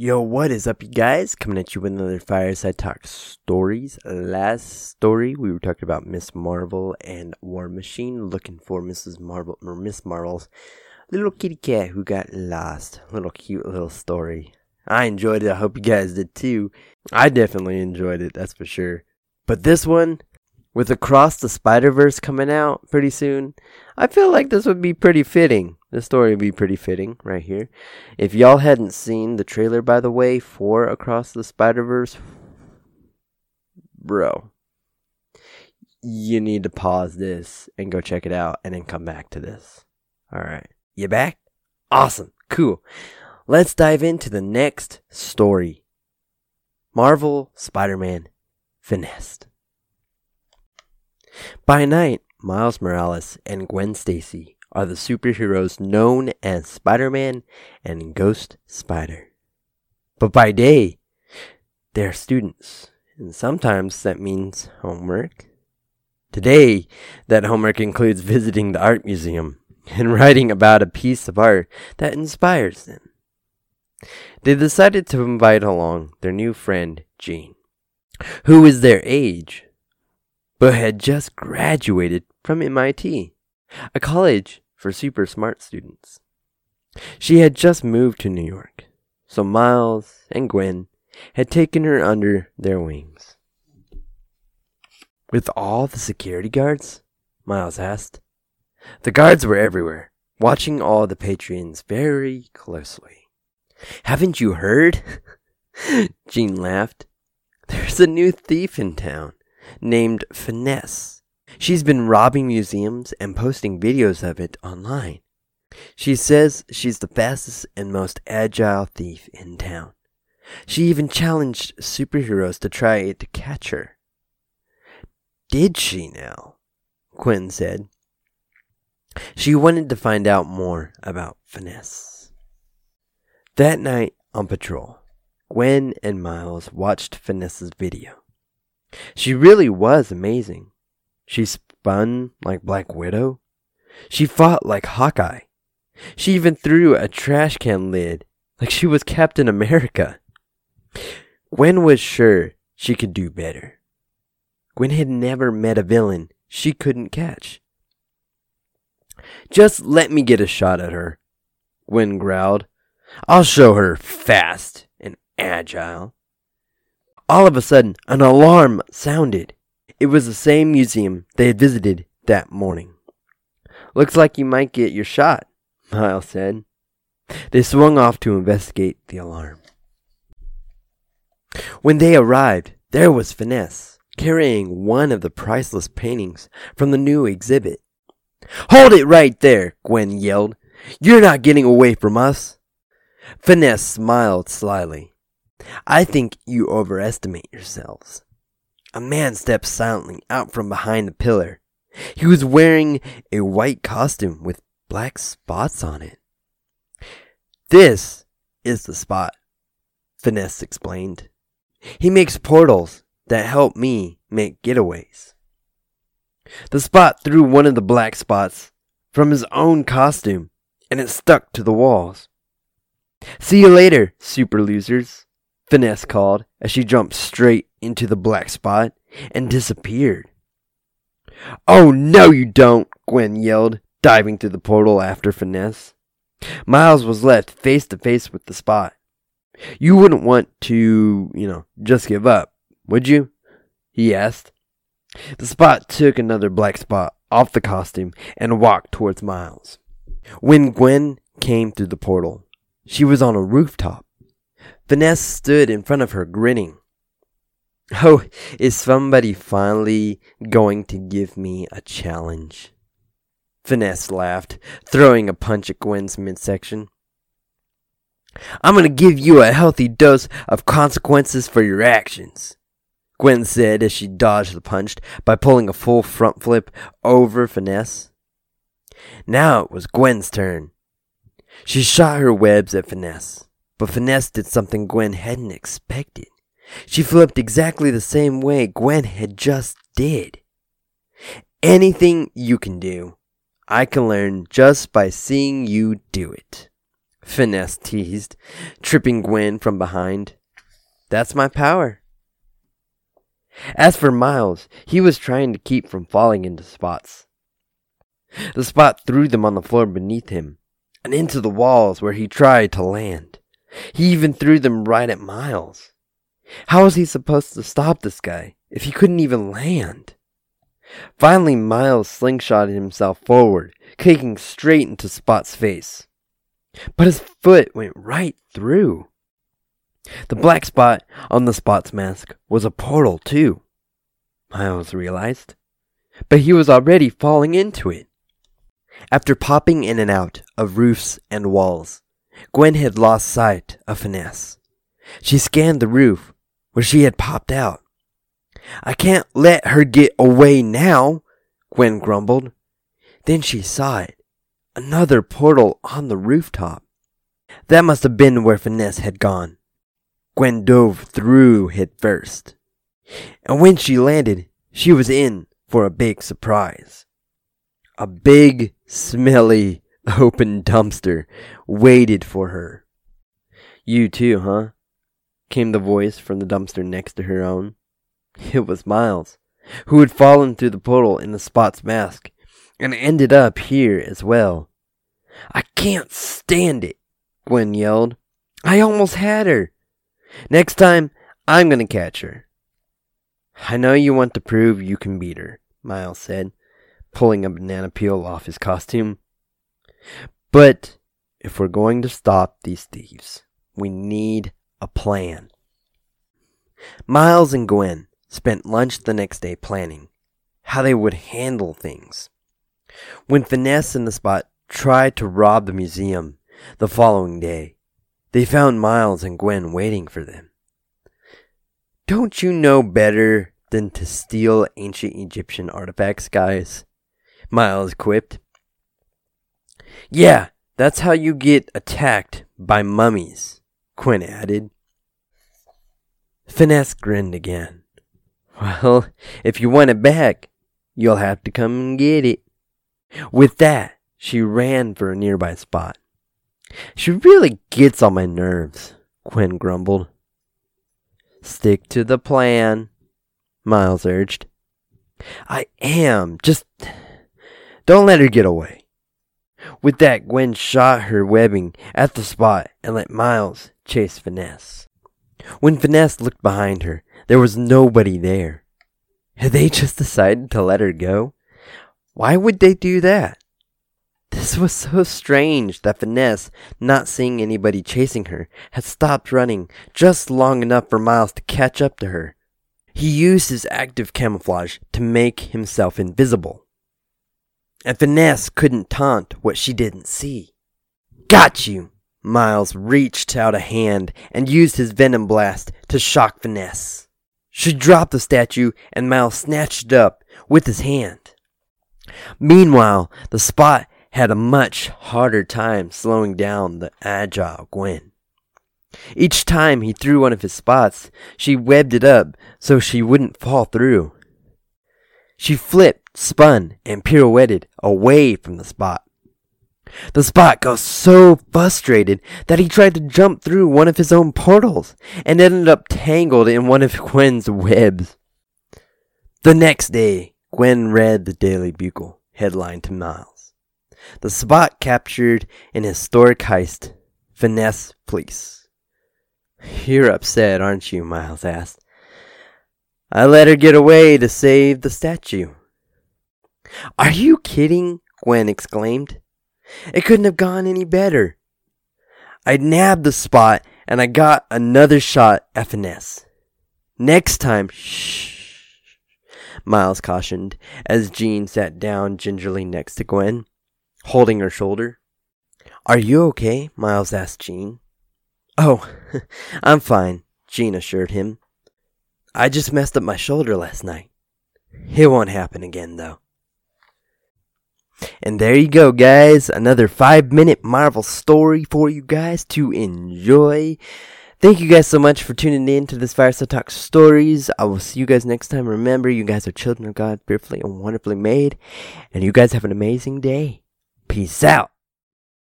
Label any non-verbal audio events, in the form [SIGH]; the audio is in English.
Yo, what is up, you guys? Coming at you with another Fireside Talk stories. Last story, we were talking about Miss Marvel and War Machine looking for Mrs. Marvel or Miss Marvel's little kitty cat who got lost. Little cute little story. I enjoyed it. I hope you guys did too. I definitely enjoyed it, that's for sure. But this one, with Across the Spider Verse coming out pretty soon, I feel like this would be pretty fitting. The story would be pretty fitting right here. If y'all hadn't seen the trailer, by the way, for Across the Spider Verse, bro, you need to pause this and go check it out and then come back to this. All right. You back? Awesome. Cool. Let's dive into the next story Marvel Spider Man Finessed. By night, Miles Morales and Gwen Stacy are the superheroes known as Spider Man and Ghost Spider. But by day, they're students, and sometimes that means homework. Today, that homework includes visiting the art museum and [LAUGHS] writing about a piece of art that inspires them. They decided to invite along their new friend, Jean, who is their age, but had just graduated from MIT a college for super smart students. She had just moved to New York, so Miles and Gwen had taken her under their wings. With all the security guards? Miles asked. The guards were everywhere, watching all the patrons very closely. Haven't you heard? [LAUGHS] Jean laughed. There's a new thief in town named Finesse. She's been robbing museums and posting videos of it online. She says she's the fastest and most agile thief in town. She even challenged superheroes to try to catch her. Did she now? Gwen said. She wanted to find out more about Finesse. That night on patrol, Gwen and Miles watched Finesse's video. She really was amazing. She spun like Black Widow. She fought like Hawkeye. She even threw a trash can lid like she was Captain America. Gwen was sure she could do better. Gwen had never met a villain she couldn't catch. Just let me get a shot at her, Gwen growled. I'll show her fast and agile. All of a sudden, an alarm sounded. It was the same museum they had visited that morning. Looks like you might get your shot, [LAUGHS] Miles said. They swung off to investigate the alarm. When they arrived, there was Finesse, carrying one of the priceless paintings from the new exhibit. Hold it right there, Gwen yelled. You're not getting away from us. Finesse smiled slyly. I think you overestimate yourselves. A man stepped silently out from behind the pillar. He was wearing a white costume with black spots on it. This is the spot, Finesse explained. He makes portals that help me make getaways. The spot threw one of the black spots from his own costume, and it stuck to the walls. See you later, super losers. Finesse called as she jumped straight into the black spot and disappeared. Oh, no, you don't, Gwen yelled, diving through the portal after Finesse. Miles was left face to face with the spot. You wouldn't want to, you know, just give up, would you? He asked. The spot took another black spot off the costume and walked towards Miles. When Gwen came through the portal, she was on a rooftop Finesse stood in front of her, grinning. [LAUGHS] Oh, is somebody finally going to give me a challenge? Finesse laughed, throwing a punch at Gwen's midsection. I'm going to give you a healthy dose of consequences for your actions, Gwen said as she dodged the punch by pulling a full front flip over Finesse. Now it was Gwen's turn. She shot her webs at Finesse. But Finesse did something Gwen hadn't expected. She flipped exactly the same way Gwen had just did. Anything you can do, I can learn just by seeing you do it. Finesse teased, tripping Gwen from behind. That's my power. As for Miles, he was trying to keep from falling into spots. The spot threw them on the floor beneath him and into the walls where he tried to land. He even threw them right at Miles. How was he supposed to stop this guy if he couldn't even land? Finally, Miles slingshotted himself forward, kicking straight into Spot's face. But his foot went right through. The black spot on the Spot's mask was a portal, too, Miles realized. But he was already falling into it. After popping in and out of roofs and walls, Gwen had lost sight of Finesse. She scanned the roof where she had popped out. I can't let her get away now, Gwen grumbled. Then she saw it. Another portal on the rooftop. That must have been where Finesse had gone. Gwen dove through head first. And when she landed, she was in for a big surprise. A big, smelly, [LAUGHS] open dumpster waited for her. You too, huh? Came the voice from the dumpster next to her own. It was Miles, who had fallen through the portal in the Spot's mask and ended up here as well. I can't stand it, Gwen yelled. I almost had her. Next time, I'm going to catch her. I know you want to prove you can beat her, Miles said, pulling a banana peel off his costume. But if we're going to stop these thieves, we need a plan. Miles and Gwen spent lunch the next day planning how they would handle things. When Finesse and the Spot tried to rob the museum the following day, they found Miles and Gwen waiting for them. Don't you know better than to steal ancient Egyptian artifacts, guys? Miles quipped. Yeah, that's how you get attacked by mummies, Gwen added. Finesse grinned again. Well, if you want it back, you'll have to come and get it. With that, she ran for a nearby spot. She really gets on my nerves, Gwen grumbled. Stick to the plan, Miles urged. I am. Just don't let her get away. With that, Gwen shot her webbing at the spot and let Miles chase Finesse. When Finesse looked behind her, there was nobody there. Had they just decided to let her go? Why would they do that? This was so strange that Finesse, not seeing anybody chasing her, had stopped running just long enough for Miles to catch up to her. He used his active camouflage to make himself invisible. And Finesse couldn't taunt what she didn't see. Got you! Miles reached out a hand and used his venom blast to shock Finesse. She dropped the statue and Miles snatched it up with his hand. Meanwhile, the spot had a much harder time slowing down the agile Gwen. Each time he threw one of his spots, she webbed it up so she wouldn't fall through. She flipped, spun, and pirouetted away from the spot. The spot got so frustrated that he tried to jump through one of his own portals and ended up tangled in one of [LAUGHS] Gwen's webs. The next day, Gwen read the Daily Bugle headline to Miles. The spot captured an historic heist. Finesse police. You're upset, aren't you? Miles asked. I let her get away to save the statue. Are you kidding? Gwen exclaimed. It couldn't have gone any better. I nabbed the spot and I got another shot at Finesse. Next time, shh, Miles cautioned as Jean sat down gingerly next to Gwen, holding her shoulder. Are you okay? Miles asked Jean. Oh, [LAUGHS] I'm fine, Jean assured him. I just messed up my shoulder last night. It won't happen again, though. And there you go, guys. Another five minute Marvel story for you guys to enjoy. Thank you guys so much for tuning in to this Fireside Talk Stories. I will see you guys next time. Remember, you guys are children of God, fearfully and wonderfully made. And you guys have an amazing day. Peace out.